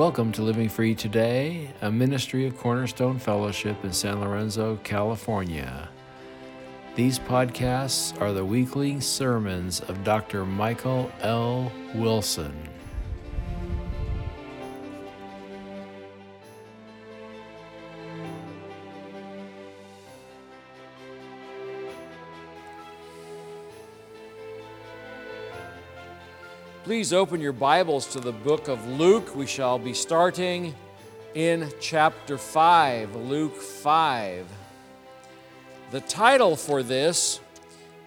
Welcome to Living Free Today, a ministry of Cornerstone Fellowship in San Lorenzo, California. These podcasts are the weekly sermons of Dr. Michael L. Wilson. Please open your Bibles to the book of Luke. We shall be starting in chapter 5, Luke 5. The title for this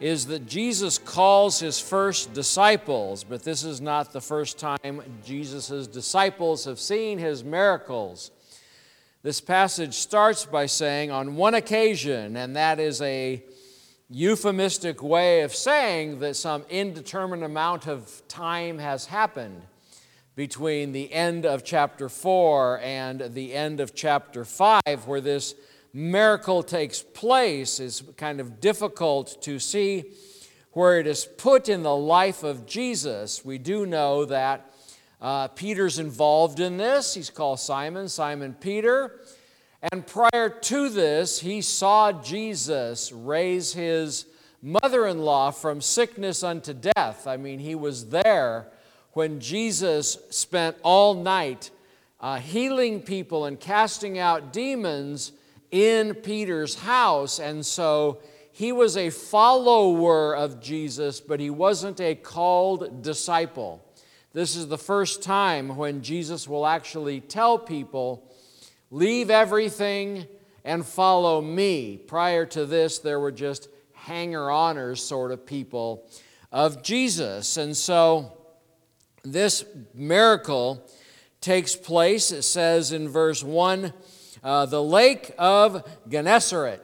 is that Jesus calls his first disciples, but this is not the first time Jesus' disciples have seen his miracles. This passage starts by saying, on one occasion, and that is a euphemistic way of saying that some indeterminate amount of time has happened between the end of chapter 4 and the end of chapter 5, where this miracle takes place, is kind of difficult to see where it is put in the life of Jesus. We do know that uh, Peter's involved in this. He's called Simon, Simon Peter. And prior to this, he saw Jesus raise his mother in law from sickness unto death. I mean, he was there when Jesus spent all night uh, healing people and casting out demons in Peter's house. And so he was a follower of Jesus, but he wasn't a called disciple. This is the first time when Jesus will actually tell people Leave everything and follow me. Prior to this, there were just hanger oners sort of people of Jesus. And so this miracle takes place, it says in verse 1, uh, the lake of Gennesaret.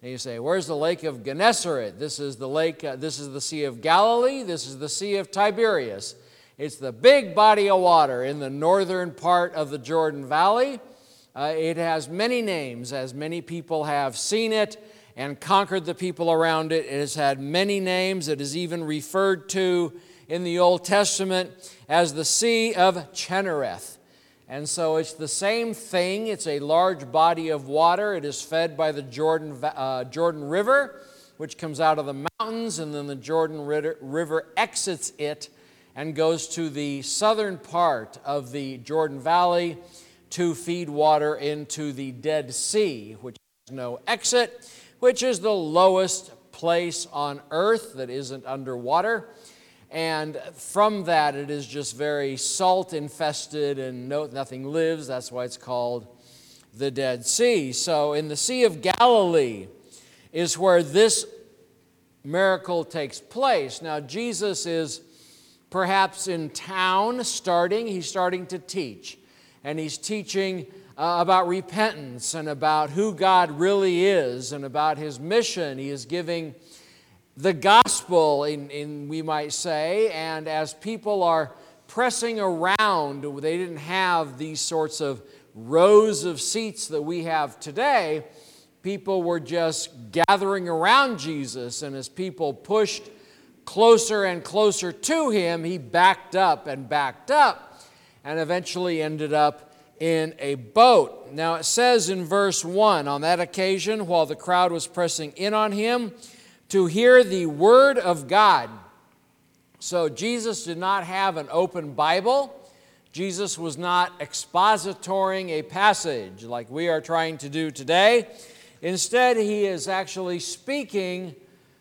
And you say, where's the lake of Gennesaret? This is the lake, uh, this is the Sea of Galilee, this is the Sea of Tiberias. It's the big body of water in the northern part of the Jordan Valley. Uh, it has many names, as many people have seen it and conquered the people around it. It has had many names. It is even referred to in the Old Testament as the Sea of Chinnereth. And so it's the same thing. It's a large body of water. It is fed by the Jordan, uh, Jordan River, which comes out of the mountains, and then the Jordan River exits it and goes to the southern part of the Jordan Valley to feed water into the Dead Sea, which has no exit, which is the lowest place on earth that isn't underwater. And from that, it is just very salt infested and no, nothing lives. That's why it's called the Dead Sea. So, in the Sea of Galilee is where this miracle takes place. Now, Jesus is perhaps in town starting, he's starting to teach and he's teaching uh, about repentance and about who God really is and about his mission. He is giving the gospel, in, in, we might say, and as people are pressing around, they didn't have these sorts of rows of seats that we have today. People were just gathering around Jesus, and as people pushed closer and closer to him, he backed up and backed up and eventually ended up in a boat. Now it says in verse 1 on that occasion, while the crowd was pressing in on him to hear the word of God. So Jesus did not have an open Bible. Jesus was not expositoring a passage like we are trying to do today. Instead, he is actually speaking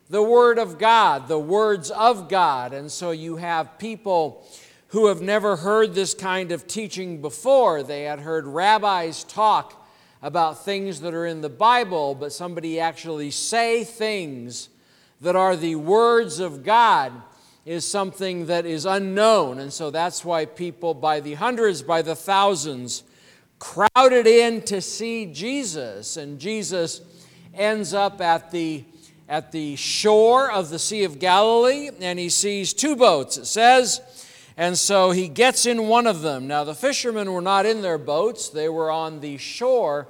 the Word of God, the words of God. And so you have people who have never heard this kind of teaching before. They had heard rabbis talk about things that are in the Bible, but somebody actually say things that are the words of God is something that is unknown. And so that's why people by the hundreds, by the thousands, crowded in to see Jesus. And Jesus ends up at the at the shore of the Sea of Galilee and he sees two boats. It says, and so he gets in one of them. Now, the fishermen were not in their boats, they were on the shore.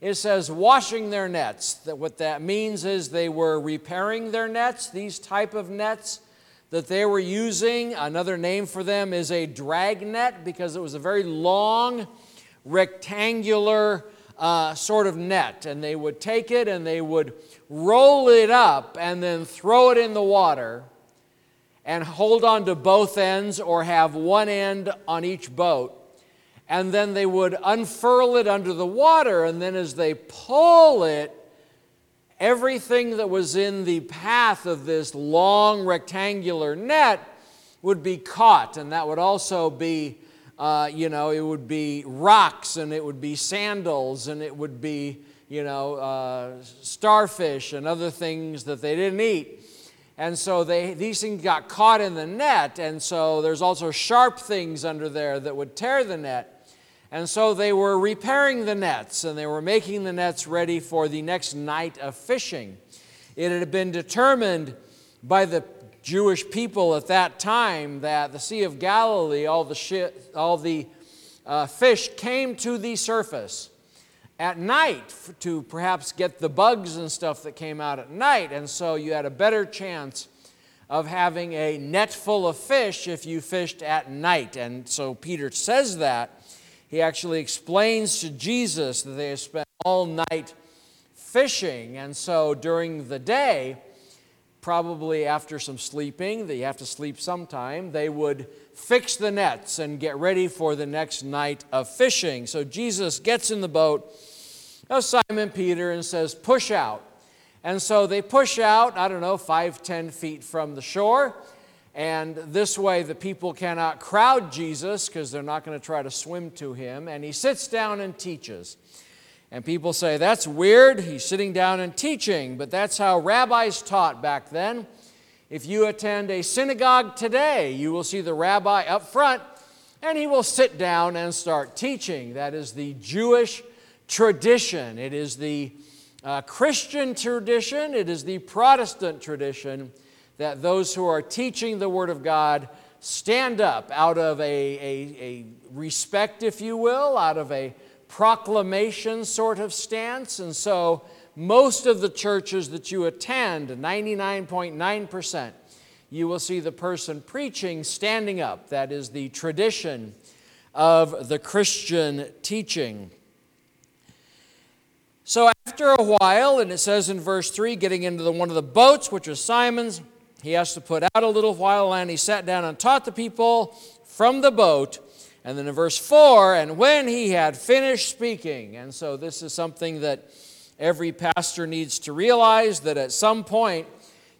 It says washing their nets. That what that means is they were repairing their nets, these type of nets that they were using. Another name for them is a drag net because it was a very long, rectangular uh, sort of net. And they would take it and they would roll it up and then throw it in the water and hold on to both ends or have one end on each boat. And then they would unfurl it under the water, and then as they pull it, everything that was in the path of this long rectangular net would be caught, and that would also be, uh, you know, it would be rocks, and it would be sandals, and it would be, you know, uh, starfish and other things that they didn't eat. And so they, these things got caught in the net, and so there's also sharp things under there that would tear the net. And so they were repairing the nets, and they were making the nets ready for the next night of fishing. It had been determined by the Jewish people at that time that the Sea of Galilee, all the, all the uh, fish came to the surface at night to perhaps get the bugs and stuff that came out at night. And so you had a better chance of having a net full of fish if you fished at night. And so Peter says that. He actually explains to Jesus that they spent all night fishing. And so during the day, probably after some sleeping, you have to sleep sometime, they would fix the nets and get ready for the next night of fishing. So Jesus gets in the boat of Simon Peter and says, Push out. And so they push out, I don't know, five, ten feet from the shore. And this way, the people cannot crowd Jesus because they're not going to try to swim to him. And he sits down and teaches. And people say, That's weird. He's sitting down and teaching. But that's how rabbis taught back then. If you attend a synagogue today, you will see the rabbi up front and he will sit down and start teaching. That is the Jewish tradition. It is the uh, Christian tradition, it is the Protestant tradition that those who are teaching the Word of God stand up out of a, a, a respect, if you will, out of a proclamation sort of stance. And so, most of the churches that you attend, 99.9%, you will see the person preaching standing up. That is the tradition of the Christian teaching. So after a while, and it says in verse 3, getting into the, one of the boats, which was Simon's, he has to put out a little while, and he sat down and taught the people from the boat. And then in verse 4, and when he had finished speaking, and so this is something that every pastor needs to realize that at some point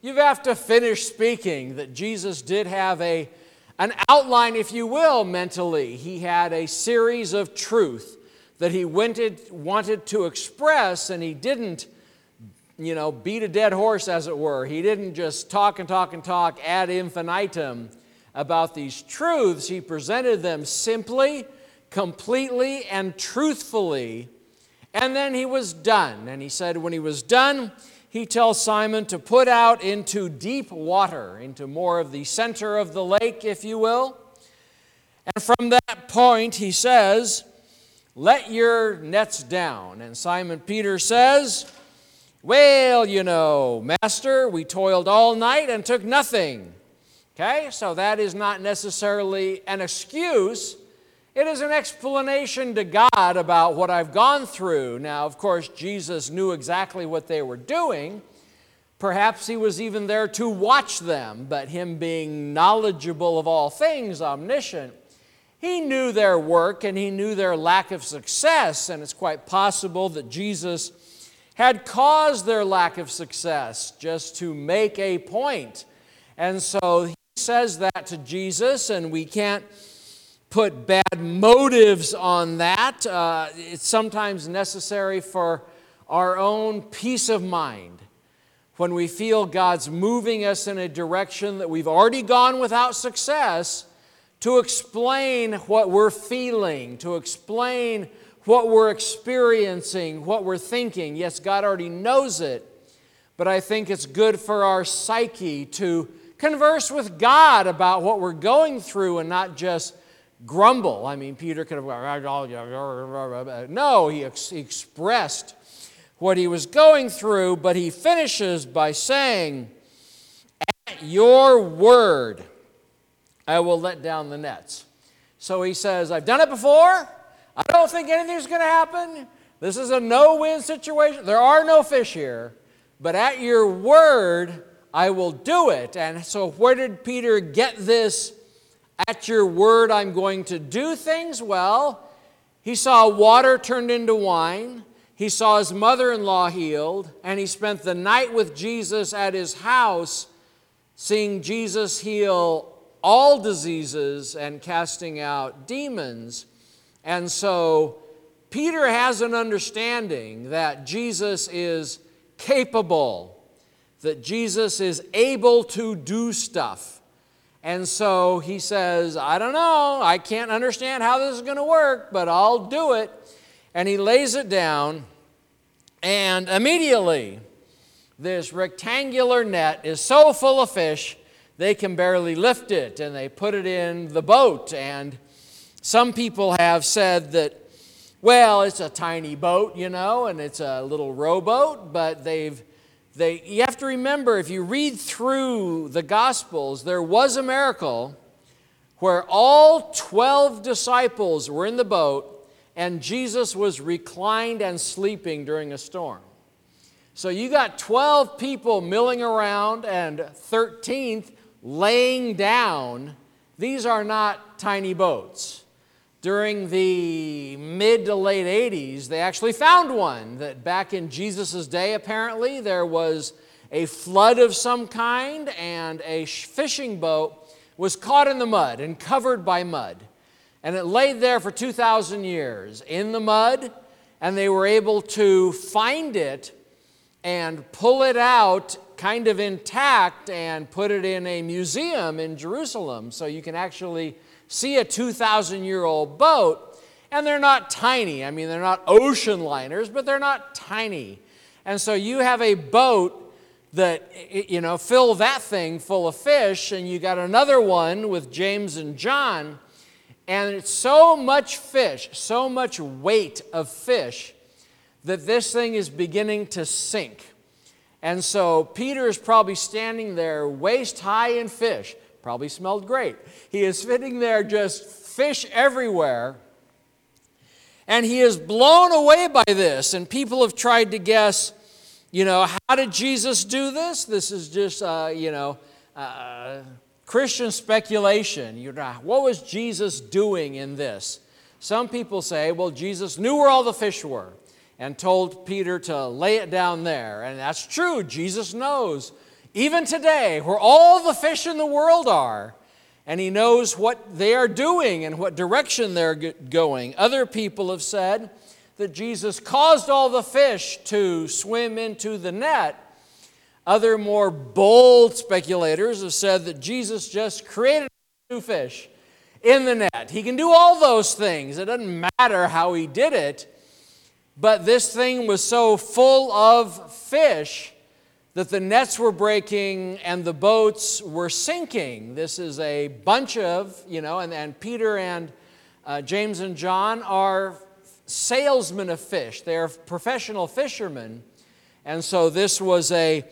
you have to finish speaking, that Jesus did have a, an outline, if you will, mentally. He had a series of truth that he wanted, wanted to express, and he didn't, you know, beat a dead horse, as it were. He didn't just talk and talk and talk ad infinitum about these truths. He presented them simply, completely, and truthfully. And then he was done. And he said, when he was done, he tells Simon to put out into deep water, into more of the center of the lake, if you will. And from that point, he says, let your nets down. And Simon Peter says, Well, you know, Master, we toiled all night and took nothing. Okay, so that is not necessarily an excuse. It is an explanation to God about what I've gone through. Now, of course, Jesus knew exactly what they were doing. Perhaps he was even there to watch them, but him being knowledgeable of all things, omniscient, he knew their work and he knew their lack of success, and it's quite possible that Jesus had caused their lack of success just to make a point. And so he says that to Jesus, and we can't put bad motives on that. Uh, it's sometimes necessary for our own peace of mind when we feel God's moving us in a direction that we've already gone without success to explain what we're feeling, to explain what we're experiencing, what we're thinking. Yes, God already knows it, but I think it's good for our psyche to converse with God about what we're going through and not just grumble. I mean, Peter could have, no, he, ex- he expressed what he was going through, but he finishes by saying, at your word, I will let down the nets. So he says, I've done it before. I don't think anything's going to happen. This is a no win situation. There are no fish here, but at your word, I will do it. And so, where did Peter get this? At your word, I'm going to do things? Well, he saw water turned into wine. He saw his mother in law healed, and he spent the night with Jesus at his house, seeing Jesus heal all diseases and casting out demons. And so Peter has an understanding that Jesus is capable, that Jesus is able to do stuff. And so he says, I don't know, I can't understand how this is going to work, but I'll do it. And he lays it down, and immediately this rectangular net is so full of fish they can barely lift it, and they put it in the boat. And some people have said that, well, it's a tiny boat, you know, and it's a little rowboat, but they've they, you have to remember if you read through the Gospels, there was a miracle where all 12 disciples were in the boat and Jesus was reclined and sleeping during a storm. So you got 12 people milling around and 13th laying down, these are not tiny boats. During the mid to late 80s, they actually found one that back in Jesus' day, apparently, there was a flood of some kind and a fishing boat was caught in the mud and covered by mud. And it laid there for 2,000 years in the mud, and they were able to find it and pull it out kind of intact and put it in a museum in Jerusalem. So you can actually see a 2,000 year old boat, and they're not tiny. I mean, they're not ocean liners, but they're not tiny. And so you have a boat that, you know, fill that thing full of fish, and you got another one with James and John, and it's so much fish, so much weight of fish, that this thing is beginning to sink. And so Peter is probably standing there waist high in fish. Probably smelled great. He is sitting there just fish everywhere. And he is blown away by this. And people have tried to guess, you know, how did Jesus do this? This is just, uh, you know, uh, Christian speculation. You know, what was Jesus doing in this? Some people say, well, Jesus knew where all the fish were and told Peter to lay it down there. And that's true. Jesus knows, even today, where all the fish in the world are, and he knows what they are doing and what direction they're going. Other people have said that Jesus caused all the fish to swim into the net. Other more bold speculators have said that Jesus just created new fish in the net. He can do all those things. It doesn't matter how he did it. But this thing was so full of fish that the nets were breaking and the boats were sinking. This is a bunch of, you know, and, and Peter and uh, James and John are salesmen of fish, they're professional fishermen. And so this was a,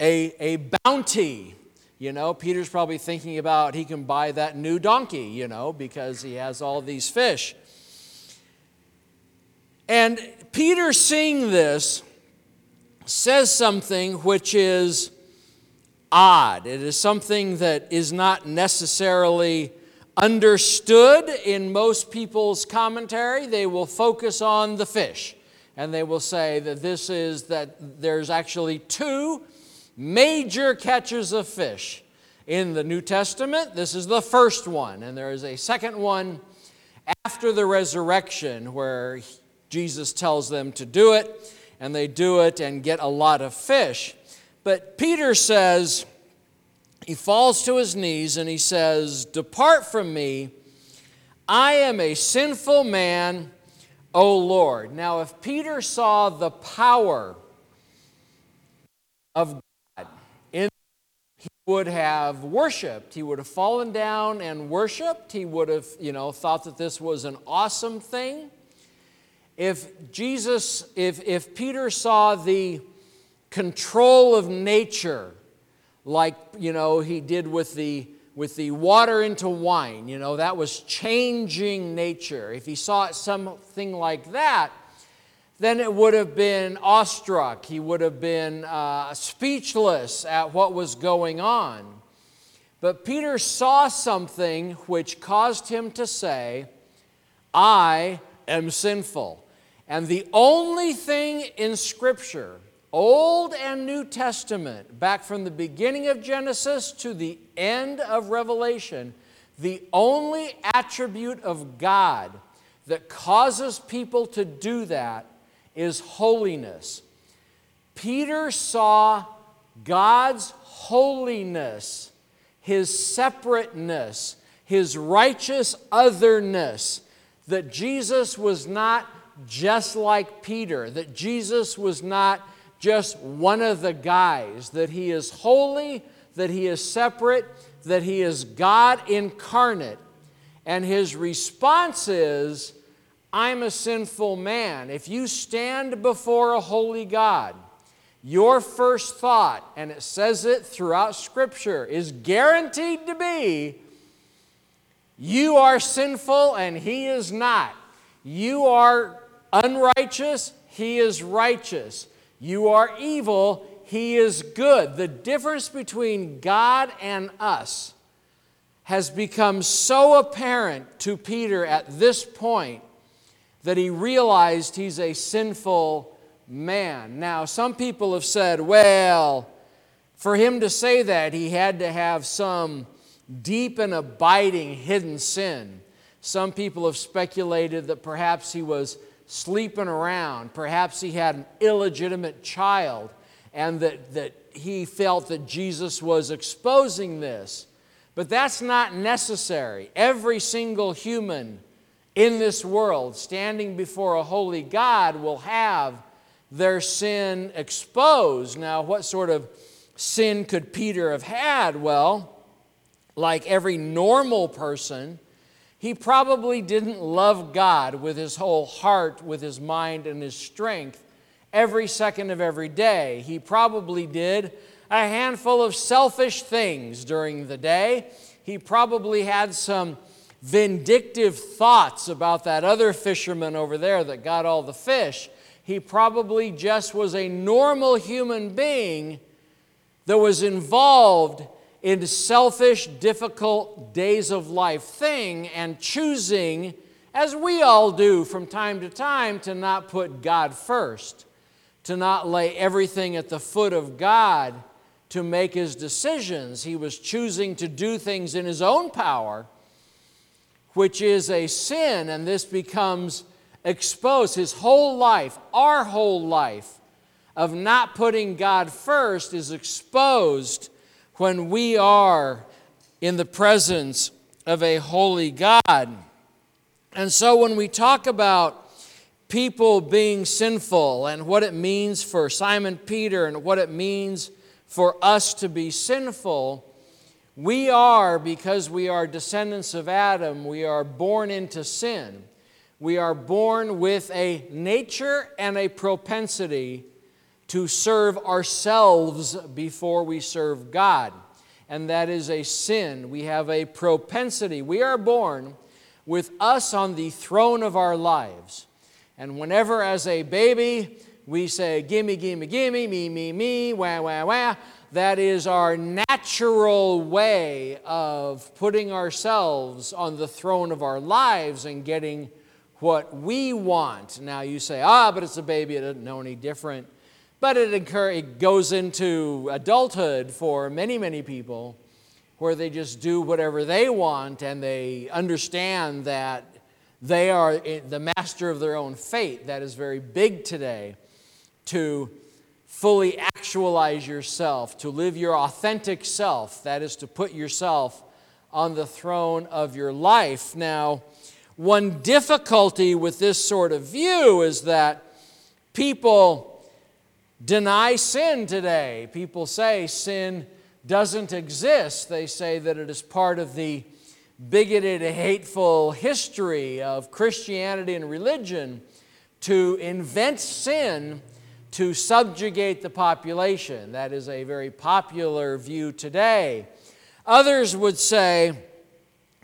a, a bounty. You know, Peter's probably thinking about he can buy that new donkey, you know, because he has all these fish. And Peter, seeing this, says something which is odd. It is something that is not necessarily understood in most people's commentary. They will focus on the fish and they will say that this is that there's actually two major catches of fish in the New Testament. This is the first one, and there is a second one after the resurrection where Jesus tells them to do it, and they do it and get a lot of fish. But Peter says, he falls to his knees and he says, Depart from me, I am a sinful man, O Lord. Now, if Peter saw the power of God in he would have worshiped. He would have fallen down and worshiped. He would have, you know, thought that this was an awesome thing if Jesus, if, if Peter saw the control of nature like, you know, he did with the, with the water into wine. You know, that was changing nature. If he saw something like that, then it would have been awestruck. He would have been uh, speechless at what was going on. But Peter saw something which caused him to say, I am sinful. And the only thing in Scripture, Old and New Testament, back from the beginning of Genesis to the end of Revelation, the only attribute of God that causes people to do that is holiness. Peter saw God's holiness his separateness, his righteous otherness, that Jesus was not just like Peter, that Jesus was not just one of the guys, that he is holy, that he is separate, that he is God incarnate. And his response is, I'm a sinful man. If you stand before a holy God, your first thought, and it says it throughout Scripture, is guaranteed to be you are sinful and he is not. You are unrighteous, he is righteous. You are evil, he is good. The difference between God and us has become so apparent to Peter at this point that he realized he's a sinful man. Now, some people have said, well, for him to say that, he had to have some deep and abiding hidden sin. Some people have speculated that perhaps he was sleeping around, perhaps he had an illegitimate child, and that, that he felt that Jesus was exposing this. But that's not necessary. Every single human in this world standing before a holy God will have their sin exposed. Now, what sort of sin could Peter have had? Well, like every normal person, he probably didn't love God with his whole heart, with his mind, and his strength every second of every day. He probably did a handful of selfish things during the day. He probably had some vindictive thoughts about that other fisherman over there that got all the fish he probably just was a normal human being that was involved in selfish, difficult days of life thing and choosing, as we all do from time to time, to not put God first, to not lay everything at the foot of God to make his decisions. He was choosing to do things in his own power, which is a sin, and this becomes exposed his whole life, our whole life, of not putting God first is exposed when we are in the presence of a holy God. And so when we talk about people being sinful and what it means for Simon Peter and what it means for us to be sinful, we are, because we are descendants of Adam, we are born into sin. We are born with a nature and a propensity to serve ourselves before we serve God. And that is a sin. We have a propensity. We are born with us on the throne of our lives. And whenever, as a baby, we say, Gimme, gimme, gimme, me, me, me, wah, wah, wah, that is our natural way of putting ourselves on the throne of our lives and getting what we want. Now you say, ah, but it's a baby, it doesn't know any different. But it, it goes into adulthood for many, many people where they just do whatever they want and they understand that they are eh, the master of their own fate. That is very big today to fully actualize yourself, to live your authentic self. That is to put yourself on the throne of your life. Now, one difficulty with this sort of view is that people deny sin today. People say sin doesn't exist. They say that it is part of the bigoted, hateful history of Christianity and religion to invent sin to subjugate the population. That is a very popular view today. Others would say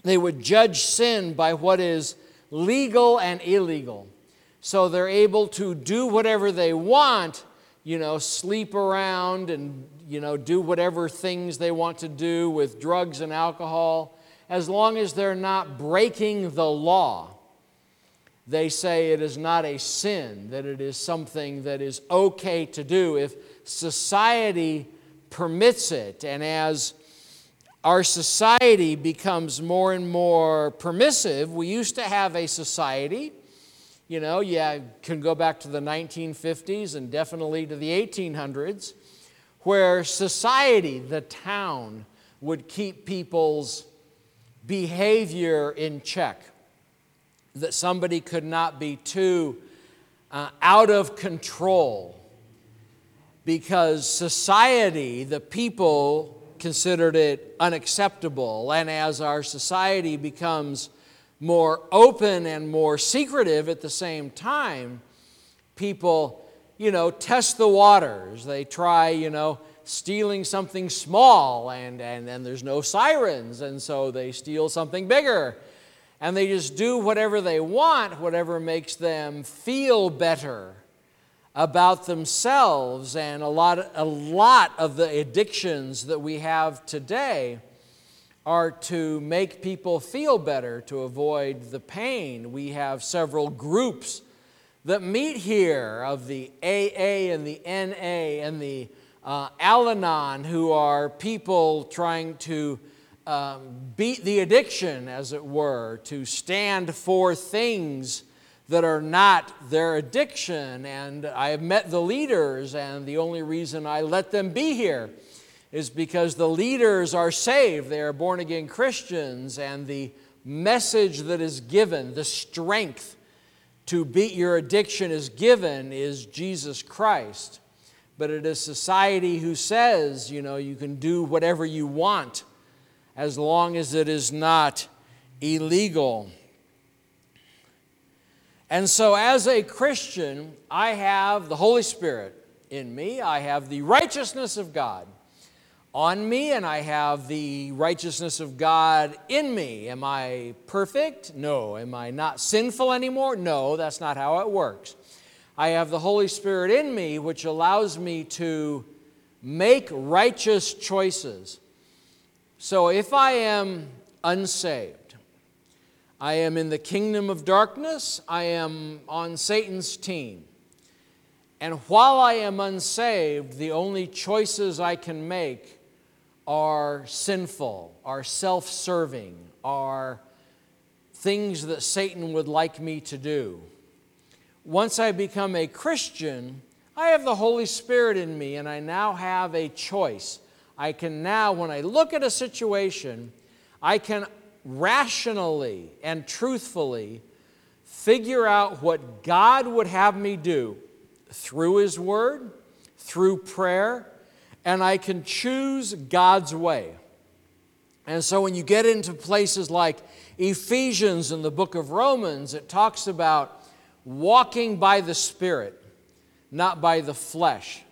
they would judge sin by what is legal and illegal. So they're able to do whatever they want, you know, sleep around and, you know, do whatever things they want to do with drugs and alcohol, as long as they're not breaking the law they say it is not a sin, that it is something that is okay to do if society permits it. And as our society becomes more and more permissive, we used to have a society, you know, yeah, can go back to the 1950s and definitely to the 1800s, where society, the town, would keep people's behavior in check that somebody could not be too uh, out of control because society, the people, considered it unacceptable. And as our society becomes more open and more secretive at the same time, people, you know, test the waters. They try, you know, stealing something small and, and, and there's no sirens, and so they steal something bigger and they just do whatever they want, whatever makes them feel better about themselves. And a lot, a lot of the addictions that we have today are to make people feel better, to avoid the pain. We have several groups that meet here of the AA and the NA and the uh, Al Anon, who are people trying to um, beat the addiction, as it were, to stand for things that are not their addiction. And I have met the leaders, and the only reason I let them be here is because the leaders are saved. They are born again Christians, and the message that is given, the strength to beat your addiction is given, is Jesus Christ. But it is society who says, you know, you can do whatever you want as long as it is not illegal. And so, as a Christian, I have the Holy Spirit in me, I have the righteousness of God on me, and I have the righteousness of God in me. Am I perfect? No. Am I not sinful anymore? No, that's not how it works. I have the Holy Spirit in me, which allows me to make righteous choices. So if I am unsaved, I am in the kingdom of darkness, I am on Satan's team. And while I am unsaved, the only choices I can make are sinful, are self serving, are things that Satan would like me to do. Once I become a Christian, I have the Holy Spirit in me, and I now have a choice. I can now, when I look at a situation, I can rationally and truthfully figure out what God would have me do through His Word, through prayer, and I can choose God's way. And so when you get into places like Ephesians and the book of Romans, it talks about walking by the Spirit, not by the flesh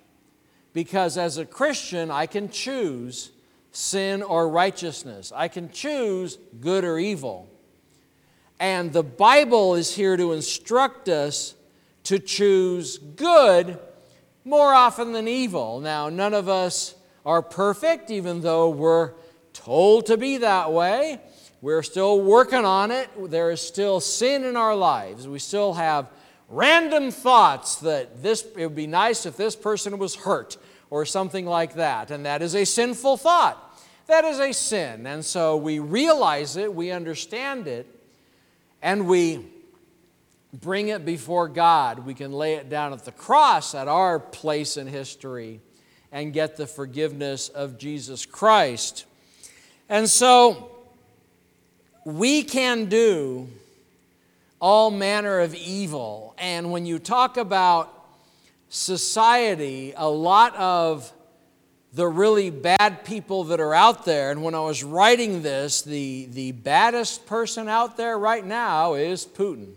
because as a Christian, I can choose sin or righteousness. I can choose good or evil. And the Bible is here to instruct us to choose good more often than evil. Now, none of us are perfect, even though we're told to be that way. We're still working on it. There is still sin in our lives. We still have random thoughts that this it would be nice if this person was hurt or something like that and that is a sinful thought that is a sin and so we realize it we understand it and we bring it before God we can lay it down at the cross at our place in history and get the forgiveness of Jesus Christ and so we can do all manner of evil. And when you talk about society, a lot of the really bad people that are out there, and when I was writing this, the, the baddest person out there right now is Putin.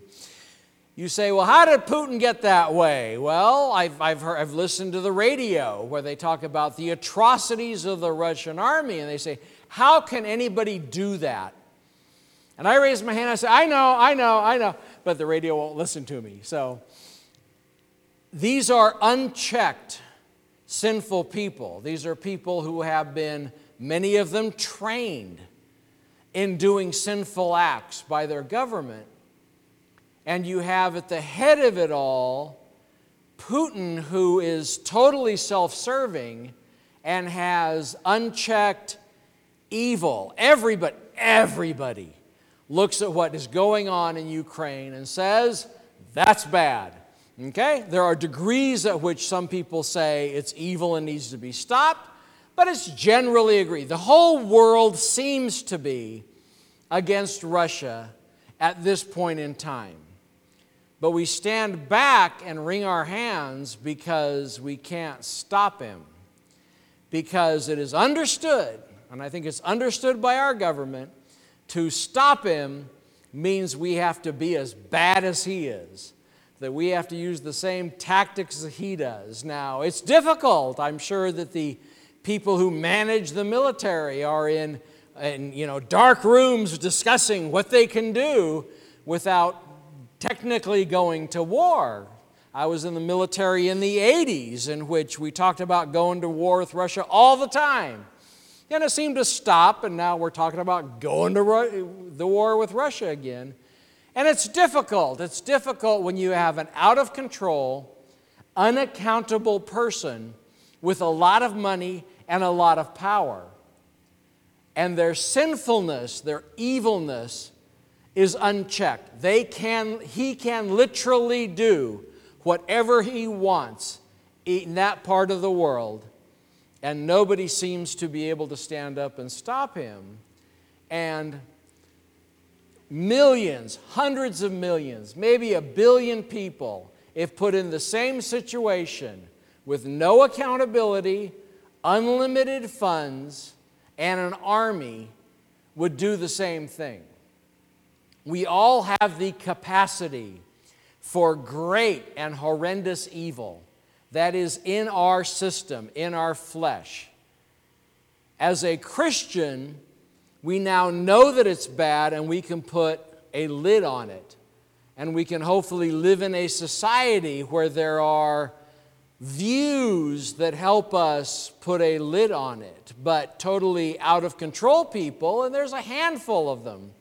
You say, well, how did Putin get that way? Well, I've, I've, heard, I've listened to the radio where they talk about the atrocities of the Russian army, and they say, how can anybody do that? And I raise my hand, I say, I know, I know, I know, but the radio won't listen to me. So these are unchecked, sinful people. These are people who have been, many of them, trained in doing sinful acts by their government and you have at the head of it all Putin, who is totally self serving and has unchecked evil. Everybody, everybody looks at what is going on in Ukraine and says, that's bad. Okay? There are degrees at which some people say it's evil and needs to be stopped, but it's generally agreed. The whole world seems to be against Russia at this point in time. But we stand back and wring our hands because we can't stop him. Because it is understood, and I think it's understood by our government, to stop him means we have to be as bad as he is, that we have to use the same tactics that he does. Now, it's difficult. I'm sure that the people who manage the military are in, in you know, dark rooms discussing what they can do without technically going to war. I was in the military in the 80s, in which we talked about going to war with Russia all the time. And it seemed to stop, and now we're talking about going to Ru- the war with Russia again. And it's difficult. It's difficult when you have an out of control, unaccountable person with a lot of money and a lot of power. And their sinfulness, their evilness, is unchecked. They can, he can literally do whatever he wants in that part of the world, and nobody seems to be able to stand up and stop him. And millions, hundreds of millions, maybe a billion people, if put in the same situation with no accountability, unlimited funds, and an army, would do the same thing. We all have the capacity for great and horrendous evil that is in our system, in our flesh. As a Christian, we now know that it's bad and we can put a lid on it. And we can hopefully live in a society where there are views that help us put a lid on it. But totally out of control people, and there's a handful of them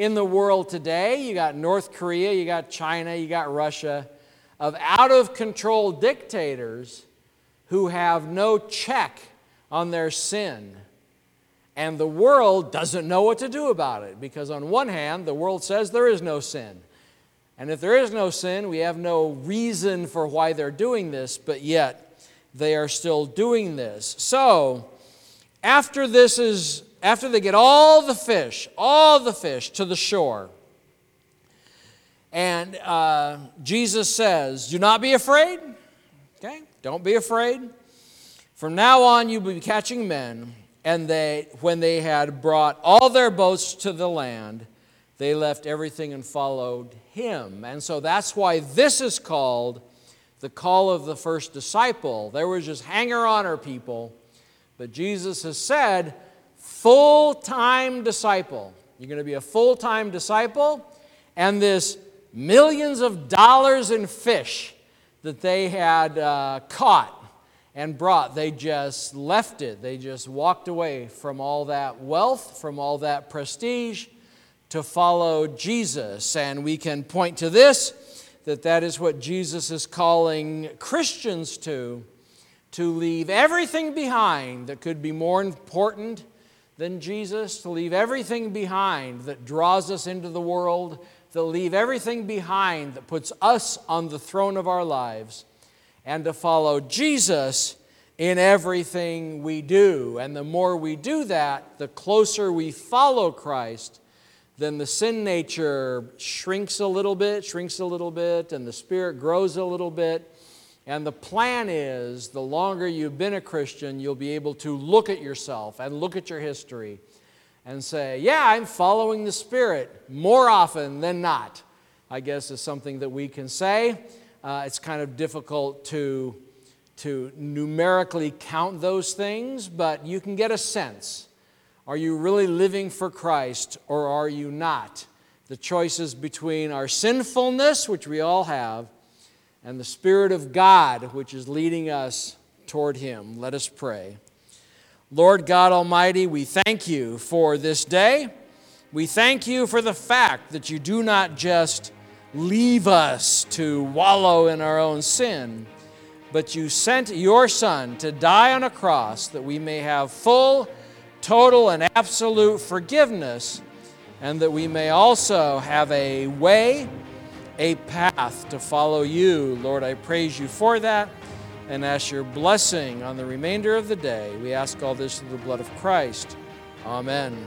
in the world today. You got North Korea, you got China, you got Russia, of out of control dictators who have no check on their sin. And the world doesn't know what to do about it because, on one hand, the world says there is no sin. And if there is no sin, we have no reason for why they're doing this, but yet they are still doing this. So, after this is after they get all the fish, all the fish to the shore, and uh, Jesus says, Do not be afraid. Okay? Don't be afraid. From now on, you will be catching men. And they, when they had brought all their boats to the land, they left everything and followed him. And so that's why this is called the call of the first disciple. There were just hanger oner people. But Jesus has said, full time disciple. You're going to be a full time disciple, and this millions of dollars in fish that they had uh, caught and brought, they just left it. They just walked away from all that wealth, from all that prestige to follow Jesus. And we can point to this that that is what Jesus is calling Christians to to leave everything behind that could be more important than Jesus, to leave everything behind that draws us into the world, to leave everything behind that puts us on the throne of our lives, and to follow Jesus in everything we do. And the more we do that, the closer we follow Christ, then the sin nature shrinks a little bit, shrinks a little bit, and the spirit grows a little bit and the plan is the longer you've been a Christian, you'll be able to look at yourself and look at your history and say, Yeah, I'm following the Spirit more often than not. I guess, is something that we can say. Uh, it's kind of difficult to, to numerically count those things, but you can get a sense. Are you really living for Christ or are you not? The choices between our sinfulness, which we all have, and the Spirit of God, which is leading us toward Him. Let us pray. Lord God Almighty, we thank you for this day. We thank you for the fact that you do not just leave us to wallow in our own sin, but you sent your Son to die on a cross that we may have full, total, and absolute forgiveness, and that we may also have a way, a path to follow you. Lord, I praise you for that and ask your blessing on the remainder of the day. We ask all this through the blood of Christ. Amen.